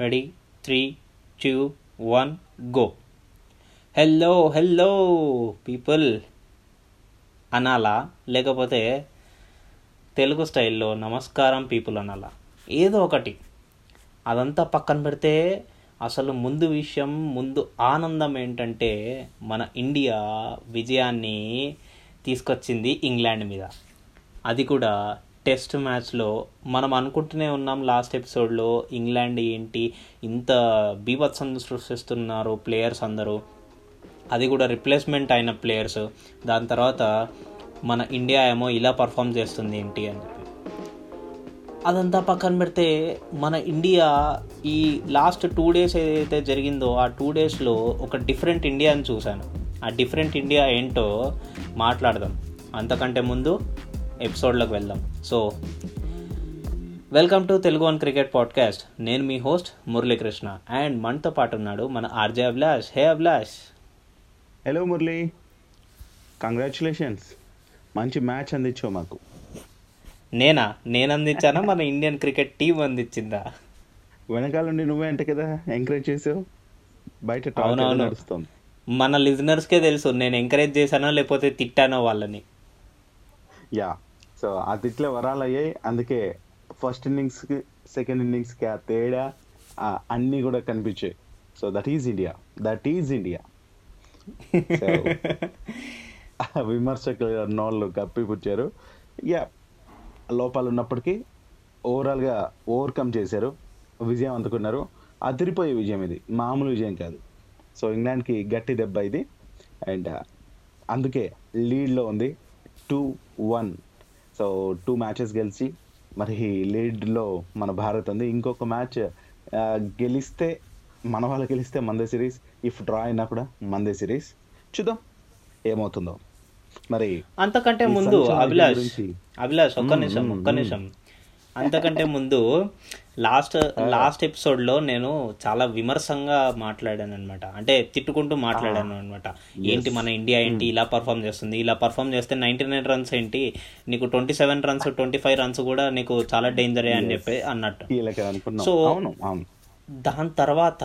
Ready? Three two one go. Hello hello people. అనాలా? లేకపోతే తెలుగు స్టైల్లో నమస్కారం పీపుల్ అనాలా? ఏదో ఒకటి. అదంతా పక్కన పెడితే అసలు ముందు విషయం ముందు ఆనందం ఏంటంటే మన ఇండియా విజయాన్ని తీసుకొచ్చింది ఇంగ్లాండ్ మీద. అది కూడా టెస్ట్ మ్యాచ్లో మనం అనుకుంటూనే ఉన్నాం లాస్ట్ ఎపిసోడ్లో ఇంగ్లాండ్ ఏంటి ఇంత బీభత్సం సృష్టిస్తున్నారు ప్లేయర్స్ అందరూ. అది కూడా రిప్లేస్మెంట్ అయిన ప్లేయర్స్. దాని తర్వాత మన ఇండియా ఏమో ఇలా పర్ఫామ్ చేస్తుంది ఏంటి అని చెప్పి. అదంతా పక్కన పెడితే మన ఇండియా ఈ లాస్ట్ టూ డేస్ ఏదైతే జరిగిందో ఆ టూ డేస్లో ఒక డిఫరెంట్ ఇండియా అని చూశాను. ఆ డిఫరెంట్ ఇండియా ఏంటో మాట్లాడదాం. అంతకంటే ముందు ఎపిసోడ్లోకి వెళ్దాం. So welcome to Telugu one cricket podcast. నేను మీ హోస్ట్ మురళీకృష్ణ అండ్ మనతో పాటు ఉన్నాడు మన RJ Abhilash. Hey Abhilash. Hello Murali. Congratulations మంచి మ్యాచ్ అందించావు మాకు. నేనా? నేను అందించానా? మన ఇండియన్ క్రికెట్ టీం అందించిందా? వెనకాల నుండి నువ్వే అంట కదా ఎంకరేజ్ చేసావు? బయట. నడుస్తుంది. మన లిజనర్స్కే తెలుసు నేను ఎంకరేజ్ చేశానో లేకపోతే తిట్టానో వాళ్ళని? యా సో ఆ తిట్లే వరాలు అయ్యాయి అందుకే ఫస్ట్ ఇన్నింగ్స్కి సెకండ్ ఇన్నింగ్స్కి ఆ తేడా ఆ అన్నీ కూడా కనిపించాయి. So that is India that is India విమర్శకులు అన్నోళ్ళు కప్పిపుచ్చారు యా లోపాలు ఉన్నప్పటికీ ఓవరాల్గా ఓవర్కమ్ చేశారు. విజయం అందుకున్నారు. అదిరిపోయే విజయం ఇది. మామూలు విజయం కాదు. సో ఇంగ్లాండ్కి గట్టి దెబ్బ ఇది. అండ్ అందుకే లీడ్లో ఉంది. Two one so two matches గెలిచి మరి లీడ్లో మన భారత్ ఉంది ఇంకొక మ్యాచ్ గెలిస్తే మన వాళ్ళు గెలిస్తే మందే సిరీస్ ఇఫ్ డ్రా అయినా కూడా మందే సిరీస్ చూద్దాం ఏమవుతుందో మరి అంతకంటే ముందు అభిలాష్. అభిలాష్ ఒక్క నిమిషం ఒక్క. నిమిషం అంతకంటే ముందు లాస్ట్ లాస్ట్ ఎపిసోడ్లో నేను చాలా విమర్శంగా మాట్లాడాను అనమాట అంటే తిట్టుకుంటూ మాట్లాడాను అనమాట ఏంటి మన ఇండియా ఏంటి ఇలా పర్ఫామ్ చేస్తుంది ఇలా పర్ఫామ్ చేస్తే నైంటీ నైన్ రన్స్ ఏంటి నీకు twenty seven runs twenty five runs కూడా నీకు చాలా డేంజరే అని చెప్పి అన్నట్టు. సో దాని తర్వాత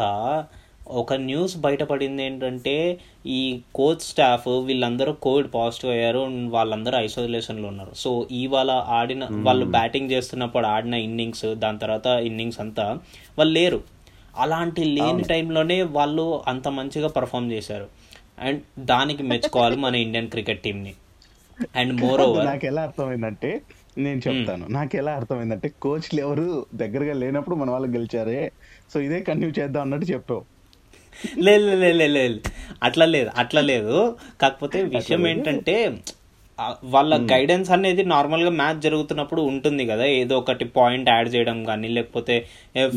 ఒక న్యూస్ బయటపడింది ఏంటంటే ఈ కోచ్ స్టాఫ్ వీళ్ళందరూ కోవిడ్ పాజిటివ్ అయ్యారు వాళ్ళందరూ ఐసోలేషన్లో ఉన్నారు. సో ఇవాళ ఆడిన వాళ్ళు బ్యాటింగ్ చేస్తున్నప్పుడు ఆడిన ఇన్నింగ్స్ దాని తర్వాత ఇన్నింగ్స్ అంతా వాళ్ళు లేరు. అలాంటి లేని టైంలోనే వాళ్ళు అంత మంచిగా పర్ఫామ్ చేశారు. అండ్ దానికి మెచ్చుకోవాలి మన ఇండియన్ క్రికెట్ టీంని అండ్ మోర్ ఓవర్ నాకు ఎలా అర్థమైందంటే నేను చెప్తాను. నాకు ఎలా అర్థమైందంటే కోచ్లు ఎవరు దగ్గరగా లేనప్పుడు మన వాళ్ళు గెలిచారే. సో ఇదే కంటిన్యూ చేద్దాం అన్నట్టు చెప్పావు. లేదు లేదు లేదు అట్లా లేదు అట్లా లేదు. కాకపోతే విషయం ఏంటంటే వాళ్ళ గైడెన్స్ అనేది నార్మల్గా మ్యాచ్ జరుగుతున్నప్పుడు ఉంటుంది కదా. ఏదో ఒకటి పాయింట్ యాడ్ చేయడం కానీ లేకపోతే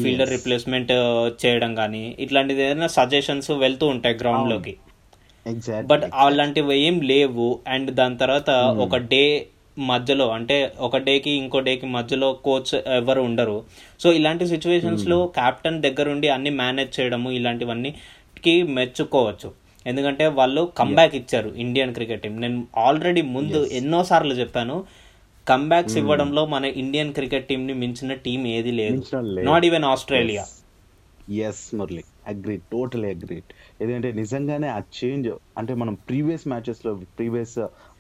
ఫీల్డర్ రిప్లేస్మెంట్ చేయడం కానీ ఇట్లాంటిది ఏదైనా సజెషన్స్ వెళ్తూ ఉంటాయి గ్రౌండ్లోకి. ఎగ్జాక్ట్ బట్ అలాంటివి ఏం లేవు. అండ్ దాని తర్వాత ఒక డే మధ్యలో అంటే ఒక డేకి ఇంకో డేకి మధ్యలో కోచ్ ఎవరు ఉండరు. సో ఇలాంటి సిచ్యువేషన్స్లో కెప్టెన్ దగ్గరుండి అన్ని మేనేజ్ చేయడము ఇలాంటివన్నీకి మెచ్చుకోవచ్చు. ఎందుకంటే వాళ్ళు కంబ్యాక్ ఇచ్చారు ఇండియన్ క్రికెట్ టీం నేను ఆల్రెడీ ముందు ఎన్నో సార్లు చెప్పాను కంబ్యాక్స్ ఇవ్వడంలో మన ఇండియన్ క్రికెట్ టీం ని మించిన టీం ఏది లేదు. Not even Australia yes Murali. Agree totally agree ఎందుకంటే నిజంగానే ఆ చేంజ్ అంటే మనం ప్రీవియస్ మ్యాచెస్లో ప్రీవియస్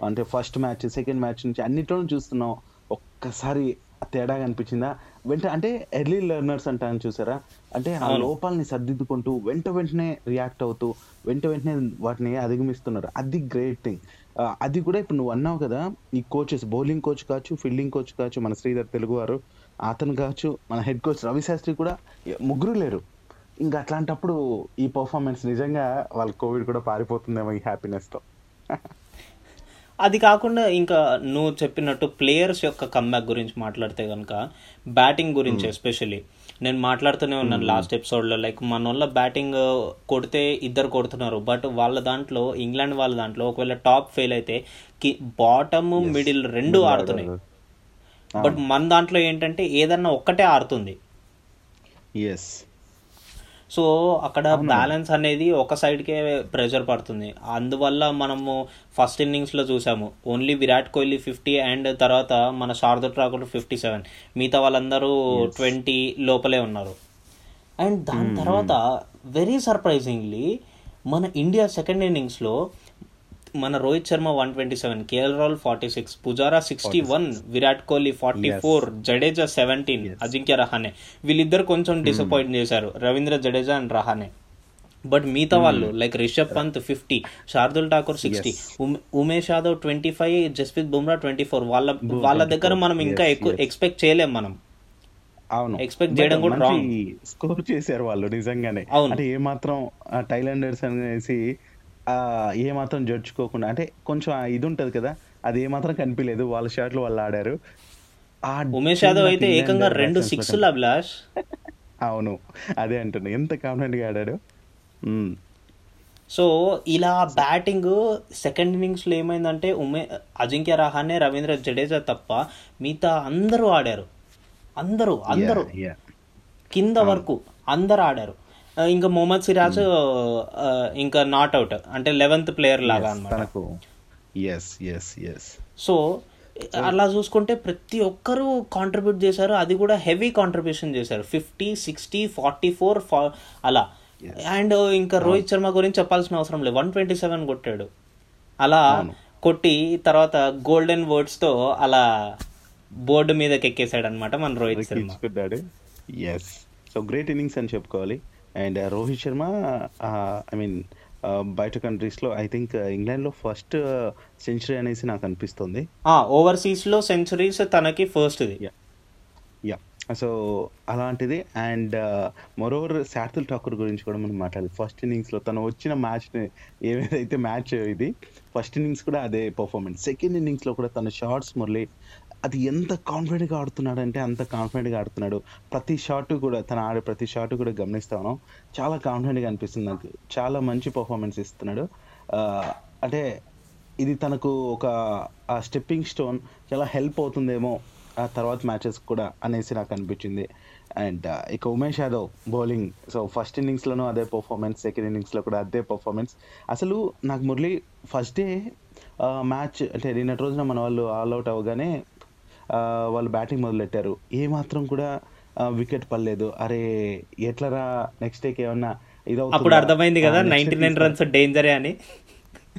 అంటే ఫస్ట్ మ్యాచ్ సెకండ్ మ్యాచ్ నుంచి అన్నిట్లో చూస్తున్నాం. ఒక్కసారి తేడా కనిపించిందా? వెంట అంటే ఎర్లీ లెర్నర్స్ అంటాను చూసారా? అంటే ఆ లోపాలని సర్దిద్దుకుంటూ వెంట వెంటనే రియాక్ట్ అవుతూ వెంట వెంటనే వాటిని అధిగమిస్తున్నారు. అది గ్రేట్ థింగ్ అది కూడా ఇప్పుడు నువ్వు అన్నావు కదా ఈ కోచెస్ బౌలింగ్ కోచ్ కావచ్చు ఫీల్డింగ్ కోచ్ కావచ్చు మన శ్రీధర్ తెలుగువారు అతను కావచ్చు మన హెడ్ కోచ్ రవి శాస్త్రి కూడా ముగ్గురు లేరు. ఇంకా అట్లాంటప్పుడు ఈ పర్ఫార్మెన్స్ నిజంగా వాళ్ళ కోవిడ్ కూడా పారిపోతుందేమో ఈ హ్యాపీనెస్తో అది కాకుండా ఇంకా నువ్వు చెప్పినట్టు ప్లేయర్స్ యొక్క కమ్బ్యాక్ గురించి మాట్లాడితే కనుక బ్యాటింగ్ గురించి ఎస్పెషల్లీ నేను మాట్లాడుతూనే ఉన్నాను లాస్ట్ ఎపిసోడ్లో లైక్ మన వాళ్ళ బ్యాటింగ్ కొడితే ఇద్దరు కొడుతున్నారు బట్ వాళ్ళ దాంట్లో ఇంగ్లాండ్ వాళ్ళ దాంట్లో ఒకవేళ టాప్ ఫెయిల్ అయితే కి బాటమ్ మిడిల్ రెండు ఆడుతున్నాయి. బట్ మన దాంట్లో ఏంటంటే ఏదన్నా ఒక్కటే ఆడుతుంది. ఎస్ సో అక్కడ బ్యాలెన్స్ అనేది ఒక సైడ్కే ప్రెషర్ పడుతుంది. అందువల్ల మనము ఫస్ట్ ఇన్నింగ్స్లో చూసాము. Only Virat Kohli fifty and తర్వాత మన శారద ఠాకూర్ ఫిఫ్టీ సెవెన్. మిగతా వాళ్ళందరూ ట్వంటీ లోపలే ఉన్నారు. అండ్ దాని తర్వాత వెరీ సర్ప్రైజింగ్లీ మన ఇండియా సెకండ్ ఇన్నింగ్స్లో మన Rohit Sharma one twenty seven KL Rahul forty six Pujara sixty one Virat Kohli forty four Jadeja seventeen Ajinkya Rahane. వీళ్ళిద్దరు కొంచెం డిసప్పాయింట్ చేశారు. రవీంద్ర జడేజా అండ్ రహానే. బట్ మిగతా వాళ్ళు like Rishabh Pant fifty Shardul Thakur sixty Umesh Yadav twenty five Jasprit Bumrah twenty four వాళ్ళ వాళ్ళ దగ్గర మనం ఇంకా ఎక్కువ ఎక్స్పెక్ట్ చేయలేం మనం. అవును. Expect చేయడం కూడా. స్కోర్ చేశారు వాళ్ళు నిజంగానే. అవును. అంటే ఏ మాత్రం టైలాండర్స్ అనేసి ఆ, ఏ మాత్రం జడ్చుకోకుండా అంటే కొంచెం ఇది ఉంటది కదా అది ఏ మాత్రం కనిపించలేదు వాళ్ళ షాట్లు వాళ్ళు ఆడారు. ఆ ఉమేష్ యాదవ్ అయితే ఏకంగా రెండు సిక్స్ అభిలాష్. అవును అదే అంటున్నా ఎంత కాన్ఫిడెంట్గా ఆడాడు. సో ఇలా బ్యాటింగ్ సెకండ్ ఇన్నింగ్స్లో ఏమైందంటే ఉమే అజింక్య రహానే రవీంద్ర జడేజా తప్ప మిగతా అందరూ ఆడారు. అందరూ అందరూ. కింద వరకు అందరు ఆడారు. ఇంకా మొహమ్మద్ సిరాజ్ ఇంకా నాట్ అవుట్ అంటే లెవెన్త్ ప్లేయర్ లాగా ఎస్ సో అలా చూసుకుంటే ప్రతి ఒక్కరూ కాంట్రిబ్యూట్ చేశారు. అది కూడా హెవీ కాంట్రిబ్యూషన్ చేశారు. ఫిఫ్టీ సిక్స్టీ ఫార్టీ ఫోర్ అలా. అండ్ ఇంకా రోహిత్ శర్మ గురించి చెప్పాల్సిన అవసరం లేదు. వన్ ట్వంటీ సెవెన్ కొట్టాడు. అలా కొట్టి తర్వాత గోల్డెన్ వర్డ్స్తో అలా బోర్డు మీదకి ఎక్కేసాడు అనమాట మన Rohit Sharma. So great innings అని చెప్పుకోవాలి. And Rohit Sharma I mean బయట కంట్రీస్లో ఐ థింక్ ఇంగ్లాండ్లో ఫస్ట్ సెంచరీ అనేసి నాకు అనిపిస్తుంది. ఓవర్సీస్లో సెంచరీస్ తనకి ఫస్ట్ ఇది. యా సో అలాంటిది. అండ్ మరోవర్ శార్దుల్ ఠాకూర్ గురించి కూడా మనం మాట్లాడాలి. ఫస్ట్ ఇన్నింగ్స్లో తను వచ్చిన మ్యాచ్ ఏదైతే మ్యాచ్ ఇది ఫస్ట్ ఇన్నింగ్స్ కూడా అదే పర్ఫార్మెన్స్ సెకండ్ ఇన్నింగ్స్లో కూడా తన షార్ట్స్ మురళి అది ఎంత కాన్ఫిడెంట్గా ఆడుతున్నాడు అంటే అంత కాన్ఫిడెంట్గా ఆడుతున్నాడు. ప్రతి షాట్ కూడా తన ఆడే ప్రతి షాట్ కూడా గమనిస్తాను. చాలా కాన్ఫిడెంట్గా అనిపిస్తుంది నాకు. చాలా మంచి పర్ఫార్మెన్స్ ఇస్తున్నాడు. అంటే ఇది తనకు ఒక ఆ స్టెప్పింగ్ స్టోన్ చాలా హెల్ప్ అవుతుందేమో ఆ తర్వాత మ్యాచెస్ కూడా అనేసి నాకు అనిపించింది. అండ్ ఇక Umesh Yadav bowling so first ఇన్నింగ్స్లోనూ అదే పర్ఫార్మెన్స్ సెకండ్ ఇన్నింగ్స్లో కూడా అదే పర్ఫార్మెన్స్ అసలు నాకు మురళి ఫస్ట్ డే మ్యాచ్ అంటే నిన్నటి రోజున మన వాళ్ళు ఆల్అవుట్ అవ్వగానే వాళ్ళు బ్యాటింగ్ మొదలెట్టారు. ఏ మాత్రం కూడా వికెట్ పడలేదు. అరే ఎట్లరా నెక్స్ట్ డేకి ఏమన్నా ఇదవుతుందా? అప్పుడు అర్థమైంది కదా నైన్టీ నైన్ రన్స్ డేంజరే అని.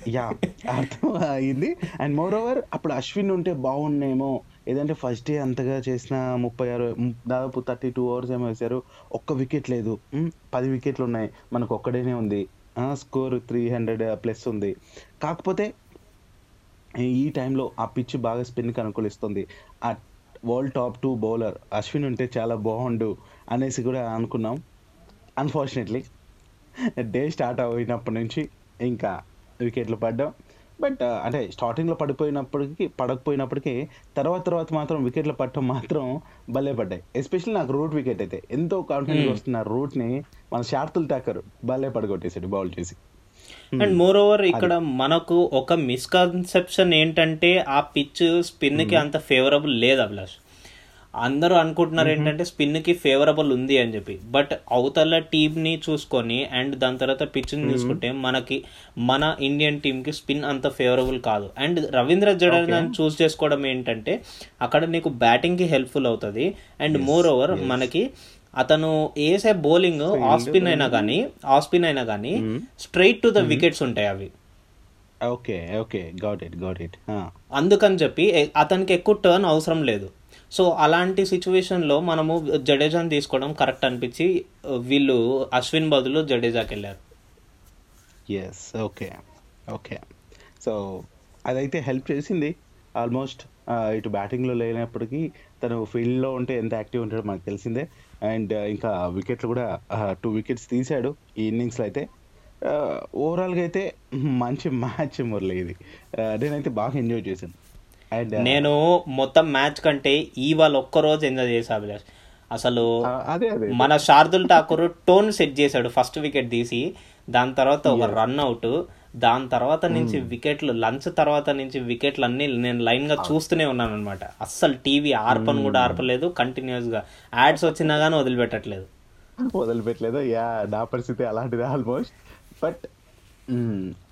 యా అర్థం అయింది అండ్ మోర్ ఓవర్ అప్పుడు అశ్విన్ ఉంటే బాగుండేమో ఏదంటే ఫస్ట్ డే అంతగా చేసిన ముప్పై ఆరు దాదాపు థర్టీ టూ అవర్స్ ఏమో వేశారు. ఒక్క వికెట్ లేదు. పది వికెట్లు ఉన్నాయి మనకు ఒక్కడేనే ఉంది. స్కోర్ త్రీ హండ్రెడ్ ప్లస్ ఉంది. కాకపోతే ఈ టైంలో ఆ పిచ్ బాగా స్పిన్కి అనుకూలిస్తుంది. ఆ world top two bowler Ashwin ఉంటే చాలా బాగుండు అనేసి కూడా అనుకున్నాం. అన్ఫార్చునేట్లీ డే స్టార్ట్ అయినప్పటి నుంచి ఇంకా వికెట్లు పడ్డాం. బట్ అంటే స్టార్టింగ్లో పడిపోయినప్పటికీ పడకపోయినప్పటికీ తర్వాత తర్వాత మాత్రం వికెట్లు పట్టడం మాత్రం భలే పడ్డాయి. ఎస్పెషల్లీ నాకు రూట్ వికెట్ అయితే. ఎంతో కాన్ఫిడెంట్గా వస్తున్న రూట్ని మన శార్తుల్ టాకర్ భలే పడగొట్టేసాడు బౌల్ చేసి. అండ్ మోర్ ఓవర్ ఇక్కడ మనకు ఒక మిస్కన్సెప్షన్ ఏంటంటే ఆ పిచ్ స్పిన్కి అంత ఫేవరబుల్ లేదు అభిలాష్. అందరూ అనుకుంటున్నారు ఏంటంటే స్పిన్కి ఫేవరబుల్ ఉంది అని చెప్పి. బట్ అవతల టీమ్ని చూసుకొని అండ్ దాని తర్వాత పిచ్ని చూసుకుంటే మనకి మన ఇండియన్ టీమ్కి స్పిన్ అంత ఫేవరబుల్ కాదు. అండ్ రవీంద్ర జడేజాని చూస్ చేసుకోవడం ఏంటంటే అక్కడ నీకు బ్యాటింగ్కి హెల్ప్ఫుల్ అవుతుంది. అండ్ మోర్ ఓవర్ మనకి అతను వేసే బౌలింగ్ ఆఫ్ స్పిన్ అయినా కానీ ఆఫ్ స్పిన్ అయినా కానీ స్ట్రైట్ టు ద వికెట్స్ ఉంటాయి అవి. Okay okay. Got it got it అందుకని చెప్పి అతనికి ఎక్కువ టర్న్ అవసరం లేదు. సో అలాంటి సిచ్యువేషన్లో మనము జడేజాని తీసుకోవడం కరెక్ట్ అనిపించి వీళ్ళు అశ్విన్ బదులు జడేజాకి వెళ్ళారు. Yes okay okay. సో అదైతే హెల్ప్ చేసింది. ఆల్మోస్ట్ ఇటు బ్యాటింగ్లో లేనప్పటికీ తను ఫీల్డ్లో ఉంటే ఎంత యాక్టివ్ ఉంటాడో మనకు తెలిసిందే. అండ్ ఇంకా వికెట్లు కూడా టూ వికెట్స్ తీశాడు ఈ ఇన్నింగ్స్లో అయితే. ఓవరాల్గా అయితే మంచి మ్యాచ్ మురళి ఇది. నేనైతే బాగా ఎంజాయ్ చేశాను. అండ్ నేను మొత్తం మ్యాచ్ కంటే ఇవాళ ఒక్కరోజు ఎంజాయ్ చేసా అభిలాష్. అసలు అదే అదే మన శార్దుల్ ఠాకూర్ టోన్ సెట్ చేశాడు ఫస్ట్ వికెట్ తీసి. దాని తర్వాత ఒక రన్ అవుట్ దాని తర్వాత నుంచి వికెట్లు లంచ్ తర్వాత నుంచి వికెట్లు అన్ని నేను లైన్గా చూస్తూనే ఉన్నాను అనమాట అస్సలు టీవీ ఆర్పను కూడా ఆర్పలేదు కంటిన్యూస్గా యాడ్స్ వచ్చినా గానీ వదిలిపెట్టట్లేదు. వదిలిపెట్టలేదు. యా నా పరిస్థితి అలాంటిదే ఆల్మోస్ట్. బట్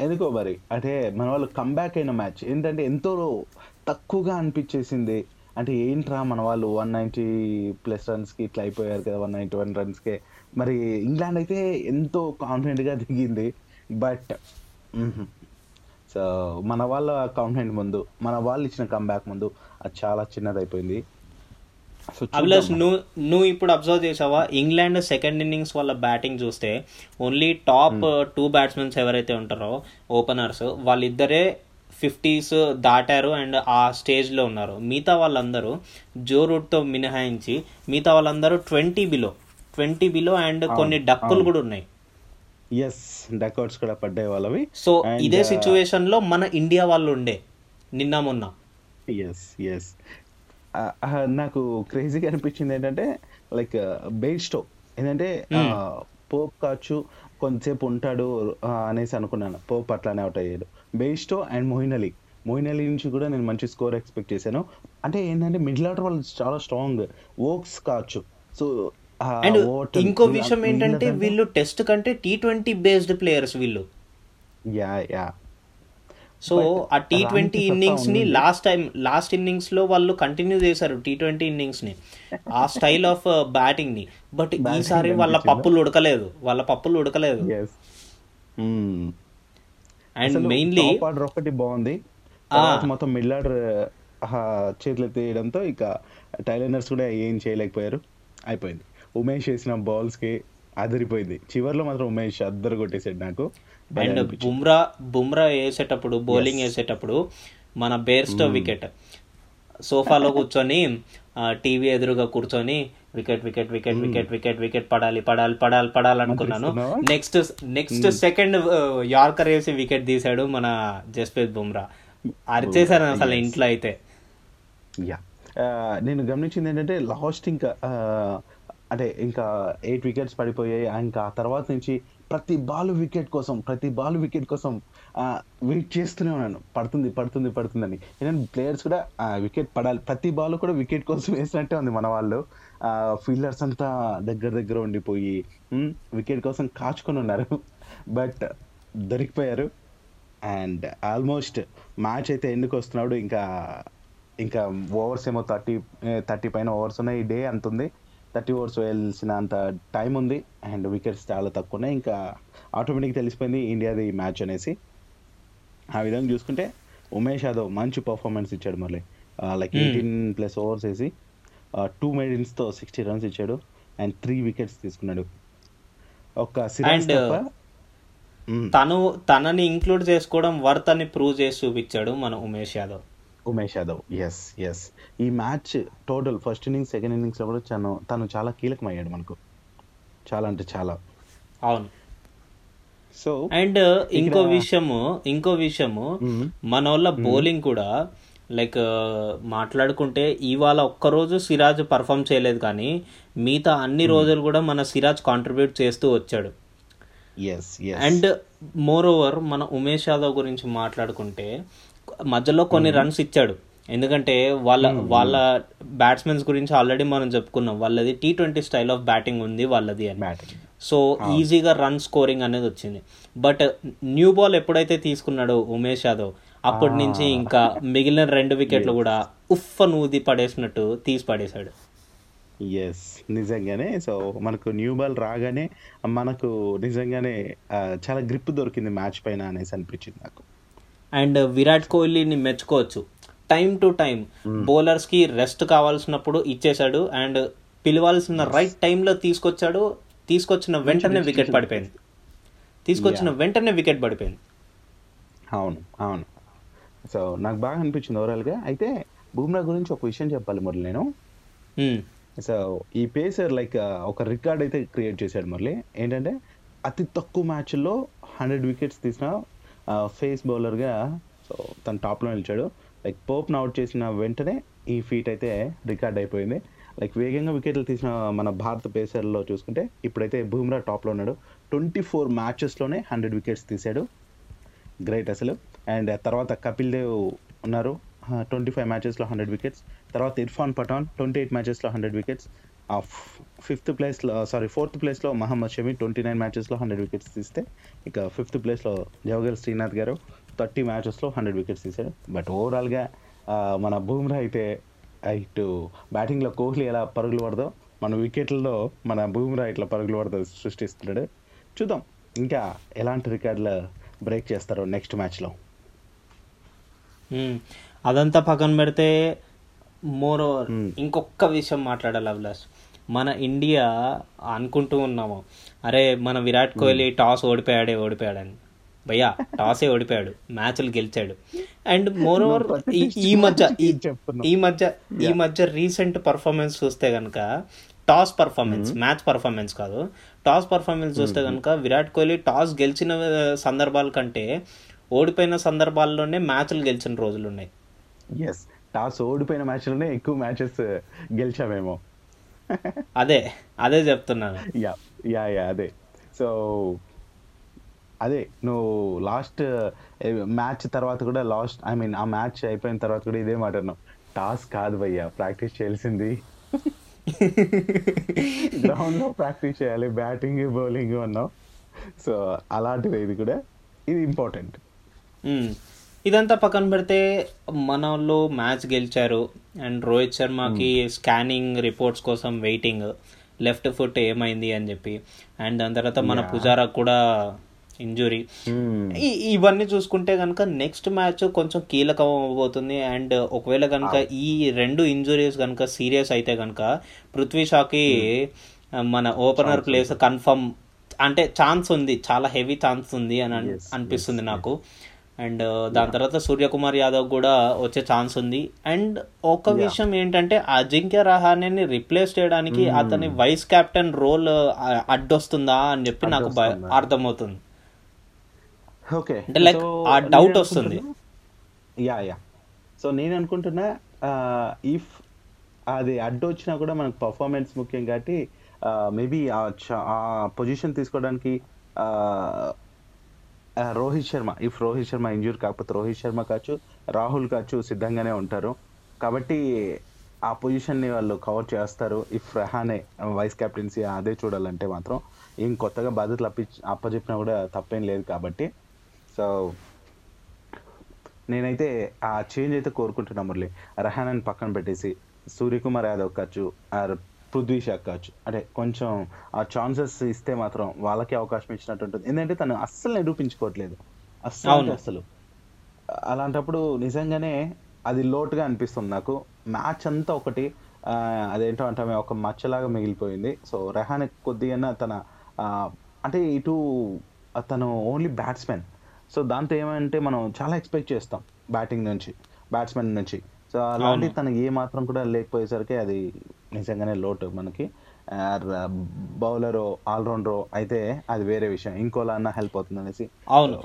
ఎందుకో మరి? అంటే మన వాళ్ళు కంబ్యాక్ అయిన మ్యాచ్ ఏంటంటే ఎంతో తక్కువగా అనిపించేసింది. అంటే ఏంట్రా మన వాళ్ళు వన్ నైంటీ ప్లస్ రన్స్కి ఇట్లా అయిపోయారు కదా వన్ నైంటీ వన్ రన్స్కే మరి ఇంగ్లాండ్ అయితే ఎంతో కాన్ఫిడెంట్గా దిగింది. బట్ సో మన వాళ్ళ కాన్ఫిడెంట్ ముందు మన వాళ్ళు ఇచ్చిన కంబ్యాక్ ముందు అది చాలా చిన్నదైపోయింది. సో అభిలాష్ చూద్దాం. నువ్వు నువ్వు ఇప్పుడు అబ్జర్వ్ చేసావా? ఇంగ్లాండ్ సెకండ్ ఇన్నింగ్స్ వాళ్ళ బ్యాటింగ్ చూస్తే ఓన్లీ టాప్ టూ బ్యాట్స్మెన్స్ ఎవరైతే ఉంటారో ఓపెనర్స్ వాళ్ళిద్దరే ఫిఫ్టీస్ దాటారు అండ్ ఆ స్టేజ్లో ఉన్నారు. మిగతా వాళ్ళందరూ జో రూట్తో మినహాయించి మిగతా వాళ్ళందరూ twenty below twenty below and కొన్ని డక్కులు కూడా ఉన్నాయి. ఎస్ డకౌట్స్ కూడా పడ్డాయి వాళ్ళవి. సో ఇదే uh, సిచ్యువేషన్లో మన ఇండియా వాళ్ళు ఉండే నిన్న మొన్న. ఎస్ ఎస్ నాకు క్రేజీగా అనిపించింది ఏంటంటే లైక్ బెయిస్టో ఏంటంటే పోప్ కావచ్చు కొంతసేపు ఉంటాడు అనేసి అనుకున్నాను. పోప్ అట్లానే అవుట్ అయ్యాడు. Bairstow and Moeen Ali Moeen Ali నుంచి కూడా నేను మంచి స్కోర్ ఎక్స్పెక్ట్ చేశాను. అంటే ఏంటంటే మిడిల్ ఆర్డర్ వాళ్ళు చాలా స్ట్రాంగ్ ఓక్స్ కావచ్చు. సో అండ్ ఇంకో విషయం ఏంటంటే వీళ్ళు టెస్ట్ కంటే టీ ట్వంటీ బేస్డ్ ప్లేయర్స్ వీళ్ళు. Yeah yeah. సో ఆ టీ ట్వంటీ ఇన్నింగ్స్ని. లాస్ట్ టైం లాస్ట్ ఇన్నింగ్స్లో వాళ్ళు కంటిన్యూ చేశారు టీ ట్వంటీ ఇన్నింగ్స్ని. ఆ స్టైల్ ఆఫ్ బ్యాటింగ్ని. బట్ ఈసారి వాళ్ళ? పప్పులు ఉడకలేదు. వాళ్ళ పప్పులు ఉడకలేదు. అండ్ మెయిన్లీ ఆర్డర్ ఒకటి బాగుంది. మొత్తం మిడిల్ ఆర్డర్ చేతులు ఎత్తేయడంతో ఇక టైలనర్స్ కూడా ఏం చేయలేకపోయారు. అయిపోయింది. ఉమేష్ వేసిన బాల్స్కి అదిరిపోయింది. చివర్లో మాత్రం ఉమేష్ అద్దరు కొట్టేసాడు నాకు. అండ్. బుమ్రా బుమ్రా వేసేటప్పుడు బౌలింగ్ వేసేటప్పుడు మన బేర్స్టో వికెట్ సోఫాలో కూర్చొని టీవీ ఎదురుగా కూర్చొని wicket wicket wicket wicket wicket wicket పడాలి పడాలి పడాలి పడాలి అనుకున్నాను? నెక్స్ట్ నెక్స్ట్ సెకండ్ యార్కర్ వేసి వికెట్ తీసాడు మన జస్ప్రీత్ బుమ్రా అరిచేశాను అసలు ఇంట్లో అయితే. యా నేను గమనించింది ఏంటంటే లాస్ట్ ఇంకా అంటే ఇంకా ఎయిట్ వికెట్స్ పడిపోయాయి. ఇంకా ఆ తర్వాత నుంచి ప్రతి బాల్ వికెట్ కోసం ప్రతి బాల్ వికెట్ కోసం వెయిట్ చేస్తూనే ఉన్నాను. పడుతుంది పడుతుంది పడుతుందని. ఏంటంటే ప్లేయర్స్ కూడా వికెట్ పడాలి. ప్రతి బాల్ కూడా వికెట్ కోసం వేసినట్టే ఉంది మన వాళ్ళు. ఫీల్డర్స్ అంతా దగ్గర దగ్గర ఉండిపోయి వికెట్ కోసం కాచుకొని ఉన్నారు. బట్ దొరికిపోయారు. అండ్ ఆల్మోస్ట్ మ్యాచ్ అయితే ఎందుకు వస్తున్నాడు? ఇంకా ఇంకా ఓవర్స్ ఏమో థర్టీ థర్టీ పైన ఓవర్స్ ఉన్నాయి ఈ డే అంతుంది. థర్టీ ఓవర్స్ వేయాల్సిన అంత టైం ఉంది అండ్ వికెట్స్ చాలా తక్కువ ఉన్నాయి ఇంకా ఆటోమేటిక్ తెలిసిపోయింది ఇండియాది మ్యాచ్ అనేసి. ఆ విధంగా చూసుకుంటే ఉమేష్ యాదవ్ మంచి పర్ఫార్మెన్స్ ఇచ్చాడు మళ్ళీ. లైక్. ఎయిటీన్ ప్లస్ ఓవర్స్ వేసి టూ తో సిక్స్టీ రన్స్ ఇచ్చాడు అండ్ త్రీ వికెట్స్ తీసుకున్నాడు. ఒక మ్మ్. తను తనని ఇంక్లూడ్ చేసుకోవడం వర్త్ అని ప్రూవ్ చేసి చూపించాడు మన ఉమేష్ యాదవ్. ఉమేష్ యాదవ్ ఎస్ ఎస్ ఈ match total first innings second ఇన్నింగ్స్లో కూడా తను తను చాలా కీలకమయ్యాడు మనకు. చాలా అంటే చాలా. అవును. సో అండ్ ఇంకో విషయము ఇంకో విషయము మన వాళ్ళ బౌలింగ్ కూడా లైక్ మాట్లాడుకుంటే ఇవాళ ఒక్కరోజు సిరాజ్ పర్ఫామ్ చేయలేదు కానీ మిగతా అన్ని రోజులు కూడా మన సిరాజ్ కాంట్రిబ్యూట్ చేస్తూ వచ్చాడు. అండ్ మోర్ ఓవర్ మన ఉమేష్ యాదవ్ గురించి మాట్లాడుకుంటే మధ్యలో కొన్ని రన్స్ ఇచ్చాడు. ఎందుకంటే వాళ్ళ వాళ్ళ బ్యాట్స్మెన్స్ గురించి ఆల్రెడీ మనం చెప్పుకున్నాం. వాళ్ళది T twenty style of batting ఉంది వాళ్ళది అని. సో ఈజీగా రన్ స్కోరింగ్ అనేది వచ్చింది. బట్ న్యూ బాల్ ఎప్పుడైతే తీసుకున్నాడో ఉమేష్ యాదవ్ అప్పటి నుంచి ఇంకా మిగిలిన రెండు వికెట్లు కూడా ఉఫ్ నూది పడేసినట్టు తీసి పడేశాడు. ఎస్ నిజంగానే సో మనకు న్యూ బాల్ రాగానే మనకు నిజంగానే చాలా గ్రిప్ దొరికింది మ్యాచ్ పైన అనేసి అనిపించింది నాకు. అండ్ విరాట్ కోహ్లీని మెచ్చుకోవచ్చు. టైం టు టైం బౌలర్స్కి రెస్ట్ కావాల్సినప్పుడు ఇచ్చేశాడు అండ్ పిలవాల్సిన రైట్ టైంలో తీసుకొచ్చాడు. తీసుకొచ్చిన వెంటనే వికెట్ పడిపోయింది. తీసుకొచ్చిన వెంటనే వికెట్ పడిపోయింది. అవును అవును. సో నాకు బాగా అనిపించింది ఓవరాల్గా అయితే బుమ్రా గురించి ఒక విషయం చెప్పాలి మురళి నేను. Hmm. సో ఈ పేసర్ లైక్ ఒక రికార్డ్ అయితే క్రియేట్ చేశాడు మళ్ళీ ఏంటంటే అతి తక్కువ మ్యాచ్ల్లో హండ్రెడ్ వికెట్స్ తీసిన ఫేస్ బౌలర్గా సో తను టాప్లో నిలిచాడు. లైక్ పోప్ను అవుట్ చేసిన వెంటనే ఈ ఫీట్ అయితే రికార్డ్ అయిపోయింది. లైక్ వేగంగా వికెట్లు తీసిన మన భారత పేసర్లో చూసుకుంటే ఇప్పుడైతే బూమ్రా టాప్లో ఉన్నాడు. ట్వంటీ ఫోర్ మ్యాచెస్లోనే హండ్రెడ్ వికెట్స్ తీశాడు. గ్రేట్ అసలు. అండ్ తర్వాత కపిల్ దేవ్ ఉన్నారు. ట్వంటీ ఫైవ్ మ్యాచెస్లో హండ్రెడ్ వికెట్స్ తర్వాత ఇర్ఫాన్ పఠాన్ ట్వంటీ ఎయిట్ మ్యాచెస్లో హండ్రెడ్ వికెట్స్ ఫిఫ్త్ ప్లేస్లో సారీ ఫోర్త్ ప్లేస్లో మహమ్మద్ షమి ట్వంటీ నైన్ మ్యాచెస్లో హండ్రెడ్ వికెట్స్ తీస్తే ఇక ఫిఫ్త్ ప్లేస్లో జవగల్ శ్రీనాథ్ గారు థర్టీ మ్యాచెస్లో హండ్రెడ్ వికెట్స్ తీశాడు బట్ ఓవరాల్గా మన బూమ్రా అయితే ఇటు బ్యాటింగ్లో కోహ్లీ ఎలా పరుగులు పడదో మన వికెట్లలో మన బూమ్రా ఇట్లా పరుగులు పడదో సృష్టిస్తున్నాడు. చూద్దాం ఇంకా ఎలాంటి రికార్డులు బ్రేక్ చేస్తారో నెక్స్ట్ మ్యాచ్లో. అదంతా పక్కన పెడితే మోర్ ఓవర్. ఇంకొక విషయం మాట్లాడాలి అభిలాష్. మన ఇండియా అనుకుంటూ ఉన్నాము. అరే మన విరాట్ కోహ్లీ టాస్ ఓడిపోయాడే ఓడిపోయాడని. భయ్యా టాసే ఓడిపోయాడు. మ్యాచ్లు గెలిచాడు. అండ్ మోర్ ఓవర్ ఈ మధ్య ఈ మధ్య ఈ మధ్య రీసెంట్ పర్ఫార్మెన్స్ చూస్తే కనుక టాస్ పర్ఫార్మెన్స్ మ్యాచ్ పర్ఫార్మెన్స్ కాదు. టాస్ పర్ఫార్మెన్స్ చూస్తే కనుక విరాట్ కోహ్లీ టాస్ గెలిచిన సందర్భాల కంటే ఓడిపోయిన సందర్భాల్లోనే మ్యాచ్లు గెలిచిన రోజులు ఉన్నాయి ఎస్ టాస్ ఓడిపోయిన మ్యాచ్లోనే ఎక్కువ మ్యాచెస్ గెలిచామేమో. అదే అదే చెప్తున్నాను. యా యా యా అదే. సో అదే నువ్వు లాస్ట్ మ్యాచ్ తర్వాత కూడా లాస్ట్ ఐ మీన్ ఆ మ్యాచ్ అయిపోయిన తర్వాత కూడా ఇదే మాట అన్నావు. టాస్ కాదు భయ్యా ప్రాక్టీస్ చేయాల్సింది. గ్రౌండ్లో ప్రాక్టీస్ చేయాలి బ్యాటింగ్ బౌలింగ్ అన్నావు. సో అలాంటిది ఇది కూడా. ఇది ఇంపార్టెంట్. ఇదంతా పక్కన పెడితే మన వాళ్ళు మ్యాచ్ గెలిచారు. అండ్ రోహిత్ శర్మకి స్కానింగ్ రిపోర్ట్స్ కోసం వెయిటింగ్. లెఫ్ట్ ఫుట్ ఏమైంది అని చెప్పి. అండ్ దాని తర్వాత మన పుజారా కూడా ఇంజురీ. ఇవన్నీ చూసుకుంటే కనుక నెక్స్ట్ మ్యాచ్ కొంచెం కీలకం అవబోతుంది అండ్ ఒకవేళ కనుక ఈ రెండు ఇంజురీస్ కనుక సీరియస్ అయితే కనుక పృథ్వీ షాకి మన ఓపెనర్ ప్లేస్ కన్ఫర్మ్ అంటే ఛాన్స్ ఉంది. చాలా హెవీ ఛాన్స్ ఉంది అన్- అనిపిస్తుంది నాకు. అండ్ దాని తర్వాత సూర్యకుమార్ యాదవ్ కూడా వచ్చే ఛాన్స్ ఉంది. అండ్ ఒక విషయం ఏంటంటే అజింక్య రహానేని రిప్లేస్ చేయడానికి అతని వైస్ కెప్టెన్ రోల్ అడ్డొస్తుందా అని చెప్పి నాకు అర్థమవుతుంది. ఓకే అంటే like ఆ doubt వస్తుంది. యా యా సో నేను అనుకుంటున్నా ఇఫ్ అది అడ్డు వచ్చినా కూడా మనకు పర్ఫార్మెన్స్ ముఖ్యం కాబట్టి మేబీ ఆ పొజిషన్ తీసుకోవడానికి రోహిత్ శర్మ. ఇఫ్ రోహిత్ శర్మ ఇంజూర్ కాకపోతే రోహిత్ శర్మ కావచ్చు రాహుల్ కావచ్చు సిద్ధంగానే ఉంటారు. కాబట్టి ఆ పొజిషన్ని వాళ్ళు కవర్ చేస్తారు. ఇఫ్ రెహానే వైస్ కెప్టెన్సీ అదే చూడాలంటే మాత్రం ఏం కొత్తగా బాధ్యతలు అప్పి అప్పచెప్పినా కూడా తప్పేం లేదు కాబట్టి. సో నేనైతే ఆ చేంజ్ అయితే కోరుకుంటున్నా మురళి. రహానాని పక్కన పెట్టేసి సూర్యకుమార్ యాదవ్ కావచ్చు పృథ్వీ షా కావచ్చు అంటే కొంచెం ఆ ఛాన్సెస్ ఇస్తే మాత్రం వాళ్ళకి అవకాశం ఇచ్చినట్టు ఉంటుంది ఎందుకంటే తను అస్సలు నిరూపించుకోవట్లేదు. అస్సలు. అసలు అలాంటప్పుడు నిజంగానే అది లోటుగా అనిపిస్తుంది నాకు. మ్యాచ్ అంతా ఒకటి అదేంటో అంటే ఒక మచ్చలాగా మిగిలిపోయింది. సో రెహాన్ కొద్దిగా తన అంటే ఇటు తను ఓన్లీ బ్యాట్స్మెన్ సో దాంతో ఏమంటే మనం చాలా ఎక్స్పెక్ట్ చేస్తాం బ్యాటింగ్ నుంచి బ్యాట్స్మెన్ నుంచి. సో అలాంటి. తనకి ఏ మాత్రం కూడా లేకపోయేసరికి అది నిజంగానే లోటు మనకి. బౌలర్ ఆల్రౌండర్ అయితే అది వేరే విషయం. ఇంకోలా అన్న హెల్ప్ అవుతుంది అనేసి అవును.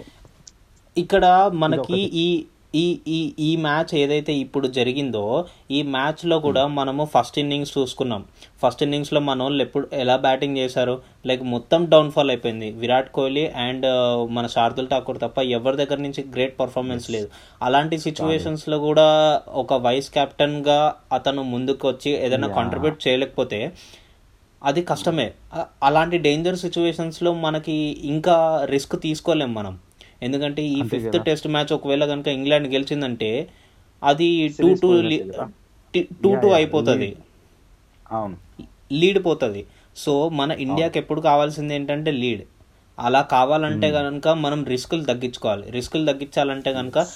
ఇక్కడ మనకి ఈ ఈ ఈ ఈ మ్యాచ్ ఏదైతే ఇప్పుడు జరిగిందో ఈ మ్యాచ్లో కూడా మనము ఫస్ట్ ఇన్నింగ్స్ చూసుకున్నాం. ఫస్ట్ ఇన్నింగ్స్లో మన వాళ్ళు ఎప్పుడు ఎలా బ్యాటింగ్ చేశారు? లైక్ మొత్తం డౌన్ఫాల్ అయిపోయింది. విరాట్ కోహ్లీ అండ్ మన శార్దుల్ ఠాకూర్ తప్ప ఎవరి దగ్గర నుంచి గ్రేట్ పర్ఫార్మెన్స్ లేదు. అలాంటి సిచ్యువేషన్స్లో కూడా ఒక వైస్ కెప్టెన్గా అతను ముందుకు వచ్చి ఏదైనా కాంట్రిబ్యూట్ చేయలేకపోతే అది కష్టమే. అలాంటి డేంజర్ సిచ్యువేషన్స్లో మనకి ఇంకా రిస్క్ తీసుకోలేం మనం. ఎందుకంటే ఈ ఫిఫ్త్. టెస్ట్ మ్యాచ్ ఒకవేళ కనుక ఇంగ్లాండ్ గెలిచిందంటే అది టూ టూ. టూ టూ అయిపోతుంది. అవును. లీడ్ పోతుంది. సో మన ఇండియాకి ఎప్పుడు కావాల్సింది ఏంటంటే లీడ్. అలా కావాలంటే కనుక మనం రిస్కులు తగ్గించుకోవాలి. రిస్కులు తగ్గించాలంటే కనుక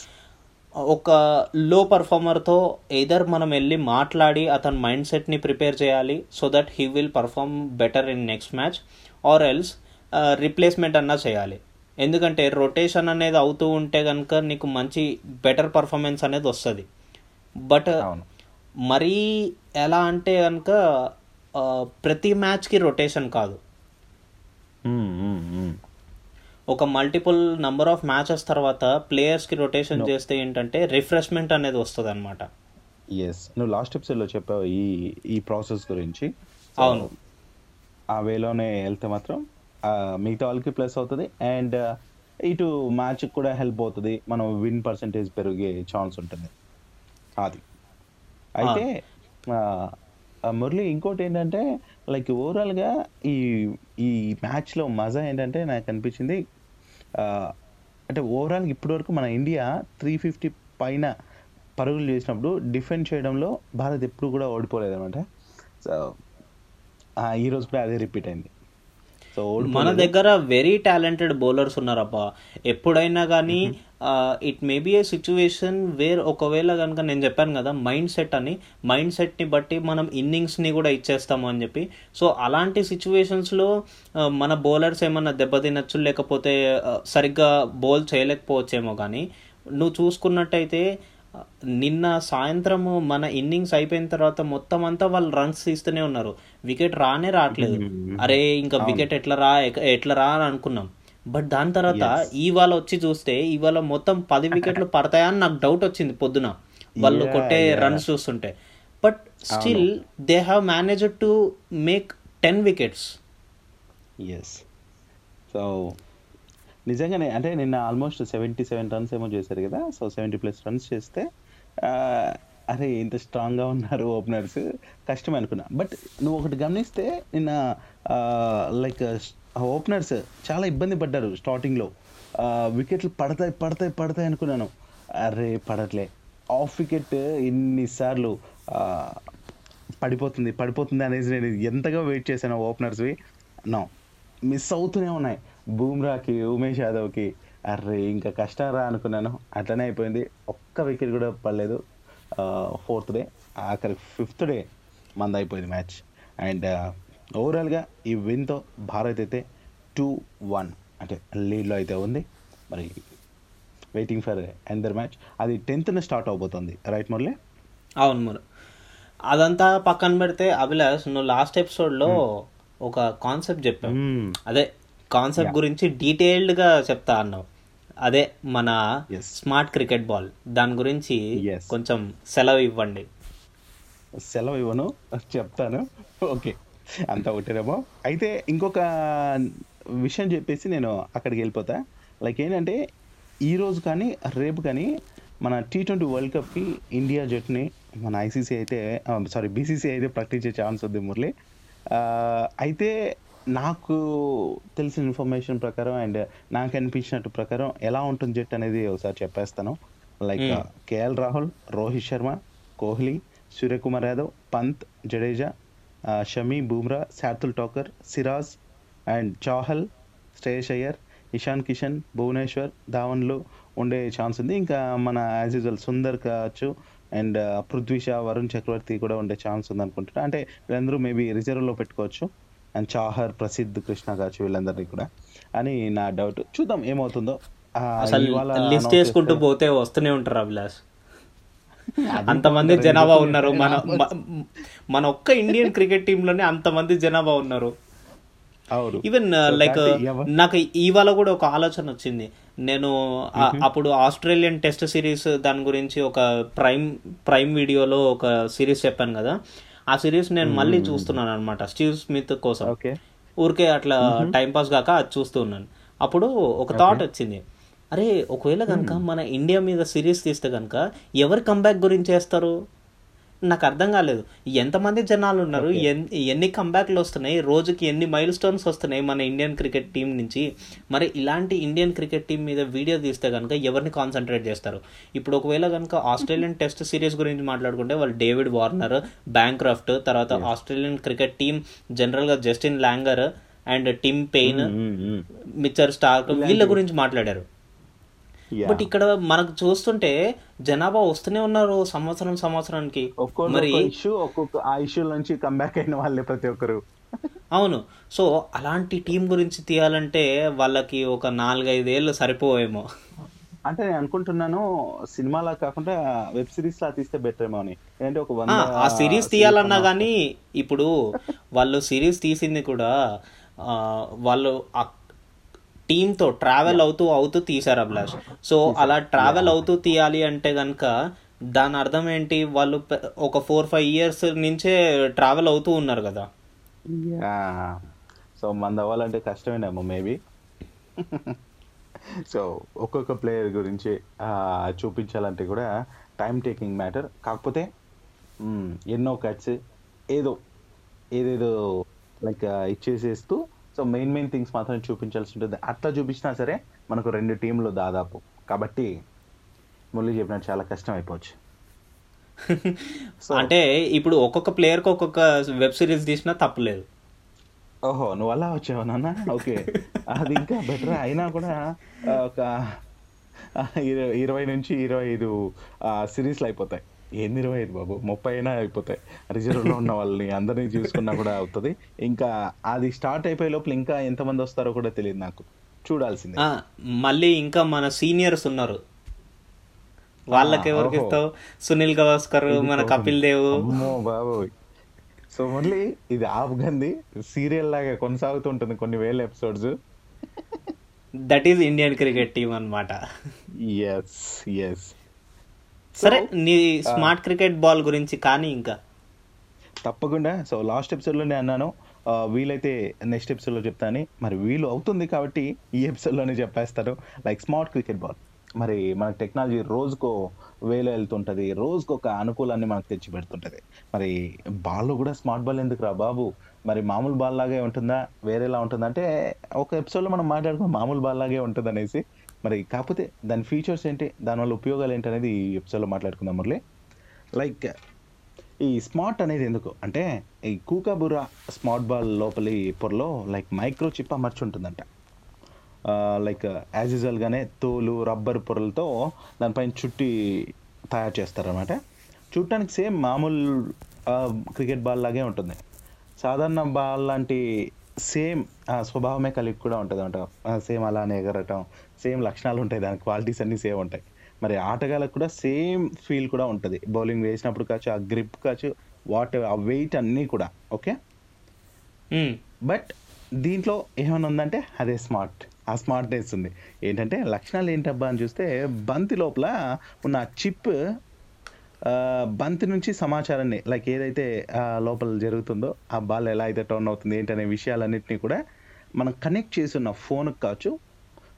ఒక లో పర్ఫార్మర్తో ఎయిదర్ మనం వెళ్ళి మాట్లాడి అతని మైండ్ సెట్ని ప్రిపేర్ చేయాలి so that he will perform better in next match or else replacement అన్నా చేయాలి. ఎందుకంటే రొటేషన్ అనేది అవుతూ ఉంటే కనుక నీకు మంచి బెటర్ పర్ఫార్మెన్స్ అనేది వస్తుంది. బట్ అవును. మరీ ఎలా అంటే కనుక ప్రతి మ్యాచ్కి రొటేషన్ కాదు. ఒక మల్టిపుల్ నంబర్ ఆఫ్ మ్యాచెస్ తర్వాత ప్లేయర్స్కి రొటేషన్ చేస్తే ఏంటంటే రిఫ్రెష్మెంట్ అనేది వస్తుంది అనమాట ఎస్ నువ్వు లాస్ట్ ఎపిసోడ్లో చెప్పావు ఈ ఈ ప్రాసెస్ గురించి. అవును. ఆ వేలోనే వెళ్తే మాత్రం మిగతా వాళ్ళకి ప్లస్ అవుతుంది. అండ్ ఇటు మ్యాచ్ కూడా హెల్ప్ అవుతుంది. మనం విన్ పర్సంటేజ్ పెరిగే ఛాన్స్ ఉంటుంది. అది. అయితే మురళి ఇంకోటి ఏంటంటే లైక్ ఓవరాల్గా ఈ ఈ మ్యాచ్లో మజా ఏంటంటే నాకు అనిపించింది అంటే ఓవరాల్ ఇప్పటి వరకు మన ఇండియా త్రీ ఫిఫ్టీ పైన పరుగులు చేసినప్పుడు డిఫెండ్ చేయడంలో భారత్ ఎప్పుడు కూడా ఓడిపోలేదు అనమాట సో ఈ రోజు కూడా అదే రిపీట్ అయింది. సో మన దగ్గర వెరీ టాలెంటెడ్ బౌలర్స్ ఉన్నారబ్బా. ఎప్పుడైనా కానీ it may be a situation where ఒకవేళ కనుక నేను చెప్పాను కదా మైండ్ సెట్ అని మైండ్ సెట్ని బట్టి మనం ఇన్నింగ్స్ని కూడా ఇచ్చేస్తాము అని చెప్పి. సో అలాంటి సిచ్యువేషన్స్లో మన బౌలర్స్ ఏమన్నా దెబ్బతినచ్చు లేకపోతే సరిగ్గా బౌల్ చేయలేకపోవచ్చేమో కానీ నువ్వు చూసుకున్నట్టయితే నిన్న సాయంత్రము మన ఇన్నింగ్స్ అయిపోయిన తర్వాత మొత్తం అంతా వాళ్ళు రన్స్ తీస్తూనే ఉన్నారు. వికెట్ రానే రావట్లేదు. అరే ఇంకా వికెట్ ఎట్లా రా ఎట్లా రా అని అనుకున్నాం. బట్ దాని తర్వాత ఇవాళ వచ్చి చూస్తే ఇవాళ మొత్తం పది వికెట్లు పడతాయా అని నాకు డౌట్ వచ్చింది పొద్దున. వాళ్ళు కొట్టే. రన్స్ చూస్తుంటే. But still they have managed to make ten wickets yes so నిజంగానే అంటే నిన్న ఆల్మోస్ట్ సెవెంటీ సెవెన్ రన్స్ ఏమో చేశారు కదా సో సెవెంటీ ప్లస్ రన్స్ చేస్తే అరే ఇంత స్ట్రాంగ్గా ఉన్నారు ఓపెనర్స్ కష్టం అనుకున్నా. బట్ నువ్వు ఒకటి గమనిస్తే నిన్న లైక్ ఓపెనర్స్ చాలా ఇబ్బంది పడ్డారు స్టార్టింగ్లో వికెట్లు పడతాయి పడతాయి పడతాయి అనుకున్నాను. అరే పడట్లే. ఆఫ్ వికెట్ ఎన్నిసార్లు పడిపోతుంది పడిపోతుంది అనేసి నేను ఎంతగా వెయిట్ చేశాను ఓపెనర్స్వి నో మిస్ అవుతూనే ఉన్నాయి. బూమ్రాకి ఉమేష్ యాదవ్కి అర్రే ఇంకా కష్టం రా అనుకున్నాను. అట్లనే అయిపోయింది. ఒక్క వికెట్ కూడా పడలేదు. ఫోర్త్ డే ఆఖరి ఫిఫ్త్ డే మంద అయిపోయింది మ్యాచ్ అండ్ ఓవరాల్గా ఈ విన్తో భారత్ అయితే టూ వన్ అంటే లీడ్లో అయితే ఉంది. మరి వెయిటింగ్ ఫర్ ఎందర్ మ్యాచ్ అది టెన్త్న స్టార్ట్ అవబోతుంది. రైట్ మురళి? అవును మరి అదంతా పక్కన పెడితే అభిలాష్ నువ్వు లాస్ట్ ఎపిసోడ్లో ఒక కాన్సెప్ట్ చెప్పావు. మ్మ్. అదే కాన్సెప్ట్ గురించి డీటెయిల్డ్గా చెప్తా అన్నావు. అదే మన. Smart cricket ball. దాని గురించి. కొంచెం సెలవు ఇవ్వండి. సెలవు ఇవ్వను చెప్తాను. ఓకే. అంతా ఒకటేనేమో అయితే ఇంకొక విషయం చెప్పేసి నేను అక్కడికి వెళ్ళిపోతా. లైక్ ఏంటంటే ఈ రోజు కానీ రేపు కానీ మన టీ ట్వంటీ వరల్డ్ కప్కి ఇండియా జట్టుని మన ఐసీసీ అయితే సారీ బీసీసీ అయితే ప్రకటించే ఛాన్స్ ఉంది మురళి. అయితే నాకు తెలిసిన ఇన్ఫర్మేషన్ ప్రకారం అండ్ నాకు అనిపించినట్టు ప్రకారం ఎలా ఉంటుంది జట్టు అనేది ఒకసారి చెప్పేస్తాను. Like. KL Rahul Rohit Sharma Kohli Suryakumar Yadav Pant Jadeja Shami Bumrah Shardul Thakur Siraj and Chahal Shreyas Iyer Ishan Kishan Bhuvneshwar ధావన్లు ఉండే ఛాన్స్ ఉంది. ఇంకా మన యాజ్ యూజువల్ సుందర్ కావచ్చు అండ్ పృథ్వీ షా వరుణ్ చక్రవర్తి కూడా ఉండే ఛాన్స్ ఉంది అనుకుంటున్నా అంటే వీళ్ళందరూ మేబీ రిజర్వ్లో పెట్టుకోవచ్చు. అండ్ చాహర్ ప్రసిద్ధ్ కృష్ణ కావచ్చు వీళ్ళందరినీ కూడా. అని నా డౌట్. చూద్దాం ఏమవుతుందో. లిస్ట్ చేసుకుంటూ పోతే వస్తూనే ఉంటారు అభిలాష్. అంతమంది జనాభా ఉన్నారు. మన మన ఒక్క ఇండియన్ క్రికెట్ టీమ్లోనే అంతమంది జనాభా ఉన్నారు. ఈవెన్ లైక్ ఎవ- నాకు ఇవాళ కూడా ఒక ఆలోచన వచ్చింది. నేను అప్పుడు ఆస్ట్రేలియన్ టెస్ట్ సిరీస్ దాని గురించి ఒక ప్రైమ్ ప్రైమ్ వీడియోలో ఒక సిరీస్ చెప్పాను కదా. ఆ సిరీస్ నేను మళ్ళీ చూస్తున్నాను అనమాట స్టీవ్ స్మిత్ కోసం. ఓకే. ఊరికే అట్లా టైం పాస్ కాక అది చూస్తూ ఉన్నాను. అప్పుడు ఒక థాట్ వచ్చింది. అరే ఒకవేళ కనుక మన ఇండియా మీద సిరీస్ తీస్తే కనుక ఎవరి కంబ్యాక్ గురించి వేస్తారు నాకు అర్థం కాలేదు. ఎంతమంది జనాలు ఉన్నారు? ఎన్- ఎన్ని కంబ్యాక్లు వస్తున్నాయి? రోజుకి ఎన్ని మైల్ స్టోన్స్ వస్తున్నాయి మన ఇండియన్ క్రికెట్ టీం నుంచి? మరి ఇలాంటి ఇండియన్ క్రికెట్ టీం మీద వీడియో తీస్తే కనుక ఎవరిని కాన్సన్ట్రేట్ చేస్తారు? ఇప్పుడు ఒకవేళ కనుక ఆస్ట్రేలియన్ టెస్ట్ సిరీస్ గురించి మాట్లాడుకుంటే వాళ్ళు డేవిడ్ వార్నర్ బ్యాంక్రాఫ్ట్ తర్వాత ఆస్ట్రేలియన్ క్రికెట్ టీం జనరల్గా Justin Langer and Tim Paine Mitchell Starc వీళ్ళ గురించి మాట్లాడారు. బట్ ఇక్కడ మనకు చూస్తుంటే జనాభా వస్తూనే ఉన్నారు సంవత్సరం సంవత్సరానికి. మరి ఇష్యూ ఒక్కొక్క ఆ ఇష్యూ నుంచి కంబ్యాక్ అయిన వాళ్ళే ప్రతి ఒక్కరు. అవును. సో అలాంటి టీం గురించి తీయాలంటే వాళ్ళకి ఒక నాలుగైదేళ్ళు సరిపోవేమో. అంటే నేను అనుకుంటున్నాను సినిమాలా కాకుండా వెబ్ సిరీస్ లా తీస్తే బెటర్ ఏమో అని. ఏంటంటే ఒక ఆ, వంద ఆ సిరీస్ తీయాలన్నా కానీ ఇప్పుడు వాళ్ళు సిరీస్ తీసింది కూడా వాళ్ళు ఆ టీంతో ట్రావెల్ అవుతూ అవుతూ తీశారు అభిలాష్. సో అలా ట్రావెల్ అవుతూ తీయాలి అంటే కనుక దాని అర్థం ఏంటి? వాళ్ళు ఒక ఫోర్ ఫైవ్ ఇయర్స్ నుంచే ట్రావెల్ అవుతూ ఉన్నారు కదా. సో మంది అవ్వాలంటే కష్టమేనేమో మేబీ. సో ఒక్కొక్క ప్లేయర్ గురించి ఆ, చూపించాలంటే కూడా టైం టేకింగ్ మ్యాటర్. కాకపోతే ఎన్నో కట్స్ ఏదో ఏదేదో లైక్ ఇచ్చేసేస్తూ సో మెయిన్ మెయిన్ థింగ్స్ మాత్రం చూపించాల్సి ఉంటుంది. అట్లా చూపించినా సరే మనకు రెండు టీంలు దాదాపు. కాబట్టి మురళి చెప్పినట్టు చాలా కష్టం అయిపోవచ్చు. అంటే ఇప్పుడు ఒక్కొక్క ప్లేయర్కి ఒక్కొక్క వెబ్ సిరీస్ తీసినా తప్పులేదు ఓహో నువ్వు అలా వచ్చావు నాన్న? ఓకే. అది ఇంకా బెటర్? అయినా కూడా ఒక ఇరవై నుంచి ఇరవై ఐదు సిరీస్లు అయిపోతాయి. ఏంది ఇరవై ఐదు బాబు. ముప్పై అయినా అయిపోతాయి. రిజర్వ్లో ఉన్న వాళ్ళని అందరినీ చూసుకున్నా కూడా అవుతుంది. ఇంకా అది స్టార్ట్ అయిపోయే లోపల ఇంకా ఎంతమంది వస్తారో కూడా తెలియదు నాకు. చూడాల్సిందే. మళ్ళీ ఇంకా మన సీనియర్స్ ఉన్నారు. వాళ్ళకి ఎవరికి. ఇస్తావు సునీల్ గవాస్కర్ మన. కపిల్ దేవ్. బాబోయ్. సో మళ్ళీ ఇది ఆఫ్ఘన్ది సీరియల్ లాగా కొనసాగుతుంటుంది కొన్ని వేల episodes. That is Indian cricket team అన్నమాట. ఎస్ ఎస్ సరే నీ స్మార్ట్ క్రికెట్ బాల్ గురించి కానీ ఇంకా. తప్పకుండా. సో లాస్ట్ ఎపిసోడ్లోనే అన్నాను. ఆ, వీలైతే నెక్స్ట్ ఎపిసోడ్లో చెప్తాను మరి వీలు అవుతుంది కాబట్టి ఈ ఎపిసోడ్లోనే చెప్పేస్తాను. లైక్ స్మార్ట్ క్రికెట్ బాల్ మరి మన టెక్నాలజీ రోజుకో వేలో వెళ్తుంటుంది. రోజుకు ఒక అనుకూలాన్ని మనకు తెచ్చి పెడుతుంటుంది. మరి బాల్లో కూడా స్మార్ట్ బాల్ ఎందుకు రా బాబు? మరి మామూలు బాల్ లాగే ఉంటుందా? వేరేలా ఉంటుందా? అంటే ఒక ఎపిసోడ్లో మనం మాట్లాడుకుని మామూలు బాల్ లాగే ఉంటుంది అనేసి మరి కాకపోతే దాని ఫీచర్స్ ఏంటి? దానివల్ల ఉపయోగాలు ఏంటి అనేది ఈ ఎపిసోడ్లో మాట్లాడుకుందాం మురళి. లైక్ ఈ స్మార్ట్ అనేది ఎందుకు? అంటే ఈ కూకాబురా స్మార్ట్ బాల్ లోపలి పొరలో లైక్ మైక్రో చిప్ అమర్చి ఉంటుందంట. లైక్ యాజ్ యూజువల్గానే తోలు రబ్బర్ పొరలతో దానిపైన చుట్టి తయారు చేస్తారనమాట చూడటానికి సేమ్ మామూలు క్రికెట్ బాల్ లాగే ఉంటుంది. సాధారణ బాల్ లాంటి సేమ్ స్వభావమే కలిగి కూడా ఉంటుంది అంట సేమ్ అలానే ఎగరటం సేమ్ లక్షణాలు ఉంటాయి దాని క్వాలిటీస్ అన్నీ సేమ్ ఉంటాయి. మరి ఆటగాళ్ళకు కూడా సేమ్ ఫీల్ కూడా ఉంటుంది. బౌలింగ్ వేసినప్పుడు కావచ్చు ఆ గ్రిప్ కావచ్చు వాట్ ఆ వెయిట్ అన్నీ కూడా ఓకే. బట్ దీంట్లో ఏమైనా ఉందంటే అదే స్మార్ట్ ఆ స్మార్ట్నెస్ ఉంది. ఏంటంటే లక్షణాలు ఏంటబ్బా అని చూస్తే బంతి లోపల ఉన్న చిప్ బంతి నుంచి సమాచారాన్ని లైక్ ఏదైతే లోపల జరుగుతుందో ఆ బాల్ ఎలా అయితే టర్న్ అవుతుంది ఏంటనే విషయాలన్నింటినీ కూడా మనం కనెక్ట్ చేసి ఉన్న ఫోన్కి కావచ్చు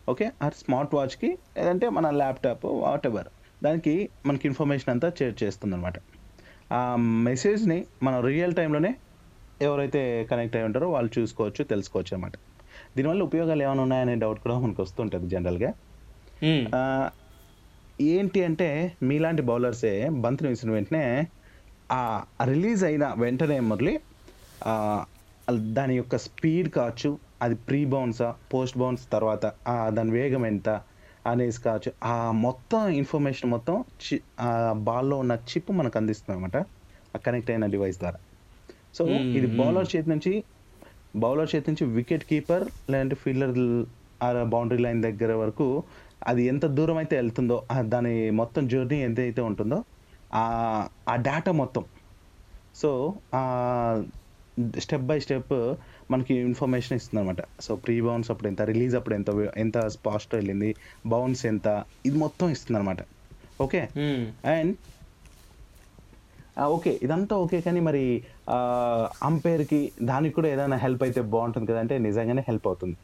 ఓకే ఆ స్మార్ట్ వాచ్కి లేదంటే మన ల్యాప్టాప్ వాట్ ఎవర్ దానికి మనకి ఇన్ఫర్మేషన్ అంతా షేర్ చేస్తుంది అనమాట ఆ మెసేజ్ని మనం రియల్ టైంలోనే ఎవరైతే కనెక్ట్ అయి ఉంటారో వాళ్ళు చూసుకోవచ్చు తెలుసుకోవచ్చు అనమాట దీనివల్ల ఉపయోగాలు ఏమైనా ఉన్నాయనే డౌట్ కూడా మనకు వస్తుంటుంది జనరల్గా ఏంటి అంటే మీలాంటి బౌలర్సే బంతిని వేసిన వెంటనే ఆ రిలీజ్ అయిన వెంటనే మురళి దాని యొక్క స్పీడ్ కావచ్చు అది ప్రీ బౌన్సా పోస్ట్ బౌన్స్ తర్వాత దాని వేగం ఎంత అనేసి కావచ్చు ఆ మొత్తం ఇన్ఫర్మేషన్ మొత్తం చి ఆ బాల్లో ఉన్న చిప్ మనకు అందిస్తుంది అనమాట ఆ కనెక్ట్ అయిన డివైస్ ద్వారా సో ఇది. బౌలర్ చేతి నుంచి బౌలర్ చేతి నుంచి వికెట్ కీపర్ లేదంటే ఫీల్డర్ ఆ బౌండరీ లైన్ దగ్గర వరకు అది ఎంత దూరం అయితే వెళ్తుందో దాని మొత్తం జర్నీ ఎంత అయితే ఉంటుందో ఆ డేటా మొత్తం. సో స్టెప్ బై స్టెప్ మనకి ఇన్ఫర్మేషన్ ఇస్తుంది అనమాట సో ప్రీ బౌన్స్ అప్పుడు ఎంత రిలీజ్ అప్పుడు ఎంత ఎంత ఫాస్ట్ వెళ్ళింది బౌన్స్ ఎంత ఇది మొత్తం ఇస్తుంది అనమాట ఓకే. అండ్ ఓకే ఇదంతా ఓకే కానీ మరి అంపైర్కి దానికి కూడా ఏదైనా హెల్ప్ అయితే బాగుంటుంది కదా అంటే నిజంగానే హెల్ప్ అవుతుంది.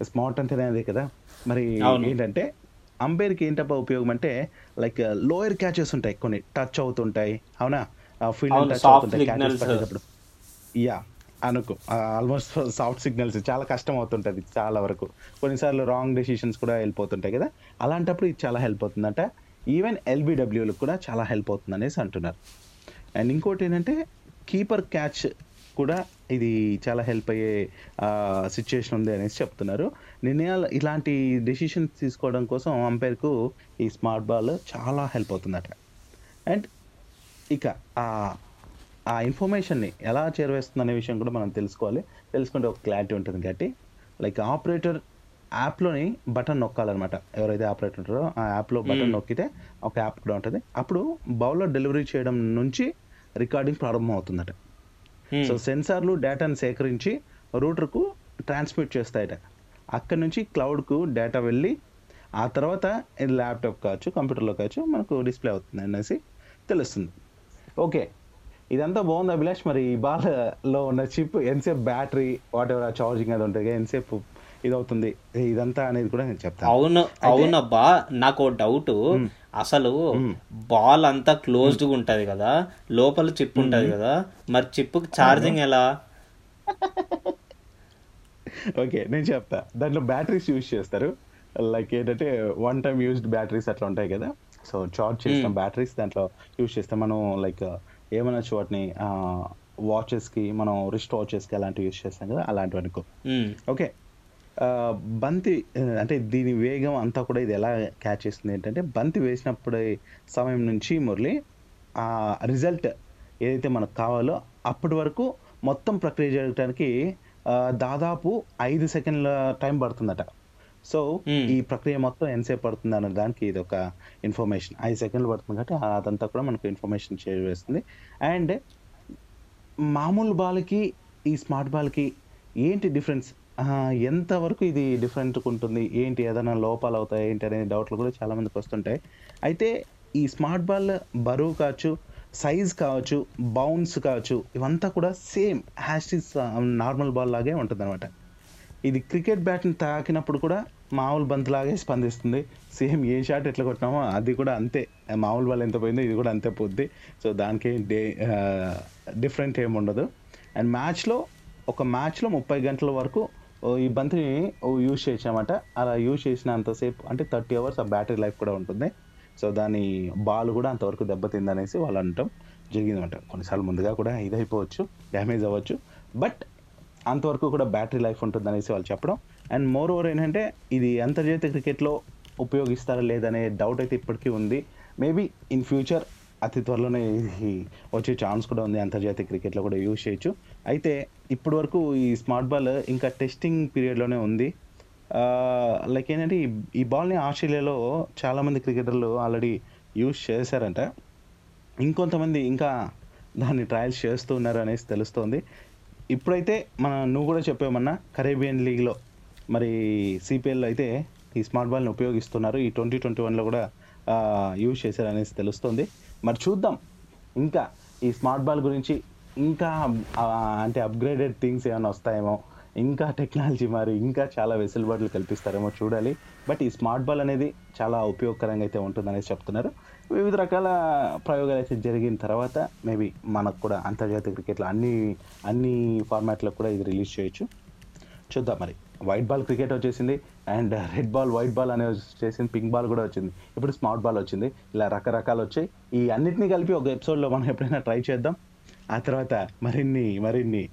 స్మార్ట్ అంటేనే అదే కదా. మరి. ఏంటంటే అంపైర్కి ఏంటప్ప ఉపయోగం అంటే లైక్ లోయర్ క్యాచెస్ ఉంటాయి కొన్ని టచ్ అవుతుంటాయి. అవునా? ఫీల్డ్ టచ్ అవుతుంటాయి క్యాచెస్. పట్టేటప్పుడు. యా అనుకో. ఆల్మోస్ట్ సాఫ్ట్ సిగ్నల్స్ చాలా కష్టం అవుతుంటుంది చాలా వరకు. కొన్నిసార్లు రాంగ్ డెసిషన్స్ కూడా వెళ్ళిపోతుంటాయి కదా. అలాంటప్పుడు ఇది చాలా హెల్ప్ అవుతుందంట. ఈవెన్ ఎల్బిడబ్ల్యూలకు కూడా చాలా హెల్ప్ అవుతుంది అనేసి అంటున్నారు. అండ్ ఇంకోటి ఏంటంటే కీపర్ క్యాచ్ కూడా ఇది చాలా హెల్ప్ అయ్యే సిచ్యుయేషన్ ఉంది అనేసి చెప్తున్నారు. నిర్ణయాలు ఇలాంటి డెసిషన్స్ తీసుకోవడం కోసం అంపైర్కు ఈ స్మార్ట్ బాల్ చాలా హెల్ప్ అవుతుందట. అండ్ ఇక ఆ ఆ ఇన్ఫర్మేషన్ని ఎలా చేరవేస్తుంది అనే విషయం కూడా మనం తెలుసుకోవాలి. తెలుసుకుంటే ఒక క్లారిటీ ఉంటుంది కాబట్టి. లైక్ ఆపరేటర్ యాప్లోని బటన్ నొక్కాలన్నమాట. ఎవరైతే ఆపరేటర్ ఉంటారో ఆ యాప్లో బటన్. నొక్కితే ఒక యాప్ కూడా ఉంటుంది. అప్పుడు బౌలర్ డెలివరీ చేయడం నుంచి రికార్డింగ్ ప్రారంభం అవుతుందట. సో సెన్సార్లు డేటాను సేకరించి రూటర్కు ట్రాన్స్మిట్ చేస్తాయట. అక్కడి నుంచి క్లౌడ్కు డేటా వెళ్ళి ఆ తర్వాత ఇది ల్యాప్టాప్ కావచ్చు కంప్యూటర్లో కావచ్చు మనకు డిస్ప్లే అవుతుంది అనేసి తెలుస్తుంది. ఓకే. ఇదంతా బాగుంది అభిలాష్. మరి ఈ బాల్లో ఉన్న చిప్ ఎంతసేపు బ్యాటరీ వాట్ ఎవర్ ఛార్జింగ్ అది ఉంటుంది ఎంతసేపు ఇది అవుతుంది ఇదంతా అనేది కూడా నేను చెప్తాను. అవును అవునబ్బా నాకు డౌట్. అసలు బాల్ అంతా క్లోజ్డ్గా ఉంటది కదా లోపల చిప్ ఉంటది కదా మరి చిప్ ఛార్జింగ్ ఎలా? ఓకే నేను చెప్తా. దాంట్లో బ్యాటరీస్ యూజ్ చేస్తారు. లైక్ ఏంటంటే వన్ టైం యూజ్డ్ బ్యాటరీస్ అట్లా ఉంటాయి కదా. సో చార్జ్ చేసిన Hmm. బ్యాటరీస్ దాంట్లో యూజ్ చేస్తే. మనం లైక్ ఏమనొచ్చు వాటిని వాచెస్కి మనం రిస్ట్ వాచెస్కి అలాంటివి యూజ్ చేస్తాం కదా అలాంటివి అనుకో. ఓకే బంతి అంటే దీని వేగం అంతా కూడా ఇది ఎలా క్యాచ్ చేస్తుంది ఏంటంటే బంతి వేసినప్పుడు సమయం నుంచి మురళి ఆ రిజల్ట్ ఏదైతే మనకు కావాలో అప్పటి వరకు మొత్తం ప్రక్రియ జరగడానికి దాదాపు ఐదు సెకండ్ల టైం పడుతుందట. సో. ఈ ప్రక్రియ మొత్తం ఎంతసేపు పడుతుంది అనే దానికి ఇది ఒక ఇన్ఫర్మేషన్. ఐదు సెకండ్లు పడుతుంది కాబట్టి అదంతా కూడా మనకు ఇన్ఫర్మేషన్ చేస్తుంది. అండ్ మామూలు బాల్కి ఈ స్మార్ట్ బాల్కి ఏంటి డిఫరెన్స్? ఎంతవరకు ఇది డిఫరెంట్ ఉంటుంది? ఏంటి? ఏదైనా లోపాలు అవుతాయి? ఏంటి? అనే డౌట్లు కూడా చాలామందికి వస్తుంటాయి. అయితే ఈ స్మార్ట్ బాల్ బరువు కావచ్చు సైజ్ కావచ్చు బౌన్స్ కావచ్చు ఇవంతా కూడా సేమ్ హ్యాష్ నార్మల్ బాల్ లాగే ఉంటుంది ఇది క్రికెట్ బ్యాట్ని తాకినప్పుడు కూడా మామూలు బంతిలాగే స్పందిస్తుంది. సేమ్ ఏ షాట్ ఎట్లా కొట్టినామో అది కూడా అంతే. మామూలు బాల్ ఎంత పోయిందో ఇది కూడా అంతే పోద్ది. సో దానికి డే డిఫరెంట్ ఏమి ఉండదు. అండ్ మ్యాచ్లో ఒక మ్యాచ్లో ముప్పై గంటల వరకు ఈ బంతిని యూజ్ చేసామట అలా యూజ్ చేసినంతసేపు అంటే థర్టీ అవర్స్ ఆ బ్యాటరీ లైఫ్ కూడా ఉంటుంది. సో దాని బాల్ కూడా అంతవరకు దెబ్బతిందనేసి వాళ్ళు అనటం జరిగిందన్నమాట కొన్నిసార్లు ముందుగా కూడా ఇదైపోవచ్చు డ్యామేజ్ అవ్వచ్చు. బట్ అంతవరకు కూడా బ్యాటరీ లైఫ్ ఉంటుంది అనేసి వాళ్ళు చెప్పడం. అండ్ మోర్ ఓవర్ ఏంటంటే ఇది అంతర్జాతీయ క్రికెట్లో ఉపయోగిస్తారా లేదనే డౌట్ అయితే ఇప్పటికీ ఉంది. మేబీ ఇన్ ఫ్యూచర్ అతి త్వరలోనే ఇది వచ్చే ఛాన్స్ కూడా ఉంది అంతర్జాతీయ క్రికెట్లో కూడా యూజ్ చేయొచ్చు. అయితే ఇప్పటి వరకు ఈ స్మార్ట్ బాల్ ఇంకా టెస్టింగ్ పీరియడ్లోనే ఉంది. లైక్ ఏంటంటే ఈ ఈ బాల్ని ఆస్ట్రేలియాలో చాలామంది క్రికెటర్లు ఆల్రెడీ యూజ్ చేశారంట. ఇంకొంతమంది ఇంకా దాన్ని ట్రయల్స్ చేస్తూ ఉన్నారు అనేసి తెలుస్తోంది. ఇప్పుడైతే మన నువ్వు కూడా చెప్పామన్నా కరేబియన్ లీగ్లో మరి సిపిఎల్ అయితే ఈ స్మార్ట్ బాల్ని ఉపయోగిస్తున్నారు. ఈ ట్వంటీ ట్వంటీ వన్లో కూడా యూజ్ చేశారు అనేసి తెలుస్తుంది. మరి చూద్దాం. ఇంకా ఈ స్మార్ట్ బాల్ గురించి ఇంకా అంటే అప్గ్రేడెడ్ థింగ్స్ ఏమైనా వస్తాయేమో. ఇంకా టెక్నాలజీ మరి ఇంకా చాలా వెసులుబాట్లు కల్పిస్తారేమో చూడాలి. బట్ ఈ స్మార్ట్ బాల్ అనేది చాలా ఉపయోగకరంగా అయితే ఉంటుందనేసి చెప్తున్నారు. వివిధ రకాల ప్రయోగాలు అయితే జరిగిన తర్వాత మేబీ మనకు కూడా అంతర్జాతీయ క్రికెట్లో అన్ని అన్ని ఫార్మాట్లో కూడా ఇది రిలీజ్ చేయొచ్చు. చూద్దాం మరి. వైట్ బాల్ క్రికెట్ వచ్చేసింది and red ball white ball అనేది వచ్చేసింది పింక్ బాల్ కూడా వచ్చింది. ఇప్పుడు స్మార్ట్ బాల్ వచ్చింది. ఇలా రకరకాలు వచ్చాయి. ఈ అన్నిటినీ కలిపి ఒక ఎపిసోడ్లో మనం ఎప్పుడైనా ట్రై చేద్దాం. ఆ తర్వాత మరిన్ని మరిన్ని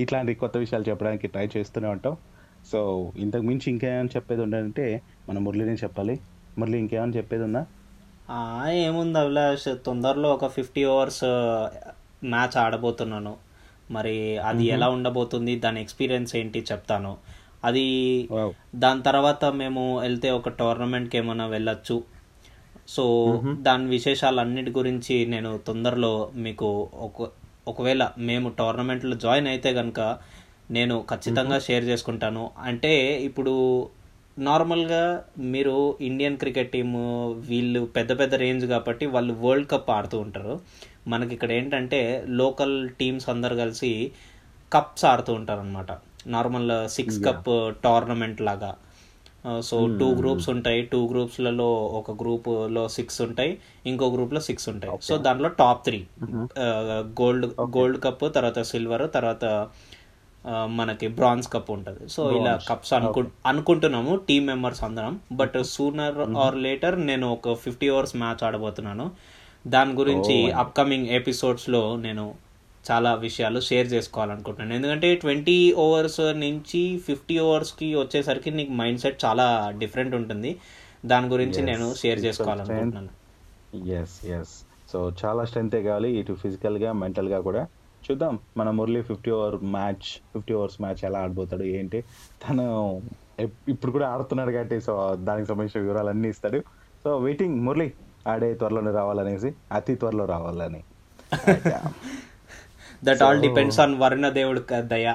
ఇట్లాంటి కొత్త విషయాలు చెప్పడానికి ట్రై చేస్తూనే ఉంటాం. సో ఇంతకు మించి ఇంకేమైనా చెప్పేది ఉండాలంటే మన మురళినే చెప్పాలి. మురళి ఇంకేమైనా చెప్పేది ఉందా? ఏముంది అభిలాష్ తొందరలో ఒక ఫిఫ్టీ ఓవర్స్ మ్యాచ్ ఆడబోతున్నాను. మరి అది ఎలా ఉండబోతుంది దాని ఎక్స్పీరియన్స్ ఏంటి చెప్తాను. అది దాని తర్వాత మేము వెళ్తే ఒక టోర్నమెంట్కి ఏమైనా వెళ్ళొచ్చు. సో దాని విశేషాలన్నిటి గురించి నేను తొందరలో మీకు ఒక ఒకవేళ మేము టోర్నమెంట్లో జాయిన్ అయితే కనుక నేను ఖచ్చితంగా షేర్ చేసుకుంటాను. అంటే ఇప్పుడు నార్మల్గా మీరు ఇండియన్ క్రికెట్ టీము వీళ్ళు పెద్ద పెద్ద రేంజ్ కాబట్టి వాళ్ళు వరల్డ్ కప్ ఆడుతూ ఉంటారు. మనకి ఇక్కడ ఏంటంటే లోకల్ టీమ్స్ అందరు కలిసి కప్స్ ఆడుతూ ఉంటారు అనమాట నార్మల్ సిక్స్ కప్ టోర్నమెంట్ లాగా. సో టూ గ్రూప్స్ ఉంటాయి. టూ గ్రూప్స్లలో ఒక గ్రూప్లో సిక్స్ ఉంటాయి. ఇంకో గ్రూప్లో సిక్స్ ఉంటాయి. సో దాంట్లో top three gold gold cup తర్వాత సిల్వర్ తర్వాత మనకి బ్రాంజ్ కప్ ఉంటుంది. సో ఇలా కప్స్ అనుకు అనుకుంటున్నాము టీమ్ మెంబర్స్ అందరం. బట్ సూనర్ ఆర్ లేటర్ నేను ఒక ఫిఫ్టీ అవర్స్ మ్యాచ్ ఆడబోతున్నాను. దాని గురించి అప్కమింగ్ ఎపిసోడ్స్లో నేను చాలా విషయాలు షేర్ చేసుకోవాలనుకుంటున్నాను. ఎందుకంటే ట్వంటీ ఓవర్స్ నుంచి ఫిఫ్టీ కి వచ్చేసరికి నీకు మైండ్ సెట్ చాలా డిఫరెంట్ ఉంటుంది. దాని గురించి నేను షేర్ చేసుకోవాలనుకుంటున్నాను. ఎస్ ఎస్ సో చాలా స్ట్రెంతే కావాలి ఇటు ఫిజికల్గా మెంటల్గా కూడా. చూద్దాం. మన Murali fifty over match fifty overs match ఎలా ఆడిపోతాడు ఏంటి? తను ఇప్పుడు కూడా ఆడుతున్నాడు కాబట్టి సో దానికి సంబంధించిన వివరాలన్నీ ఇస్తాడు. సో వెయిటింగ్ మురళి ఆడే త్వరలోనే రావాలనేసి అతి త్వరలో రావాలని. That all depends on Varuna దేవుడు దయ.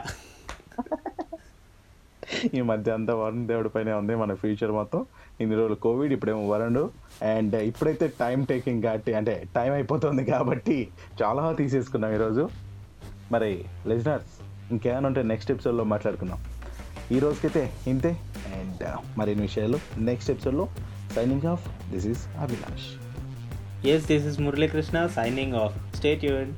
ఈ మధ్య అంతా వరుణ్ దేవుడి పైన ఉంది మన ఫ్యూచర్ మొత్తం. ఇన్ని రోజులు కోవిడ్ ఇప్పుడేమో వరుణుడు అండ్ ఇప్పుడైతే టైం టేకింగ్ కాబట్టి అంటే టైం అయిపోతుంది కాబట్టి చాలా తీసేసుకున్నాం ఈరోజు. మరి లిజనర్స్ ఇంకేమైనా ఉంటే నెక్స్ట్ ఎపిసోడ్లో మాట్లాడుకుందాం. ఈ రోజుకైతే ఇంతే. అండ్ మరిన్ని విషయాలు నెక్స్ట్ ఎపిసోడ్లో signing off this is Abhilash yes this is Muralikrishna signing off stay tuned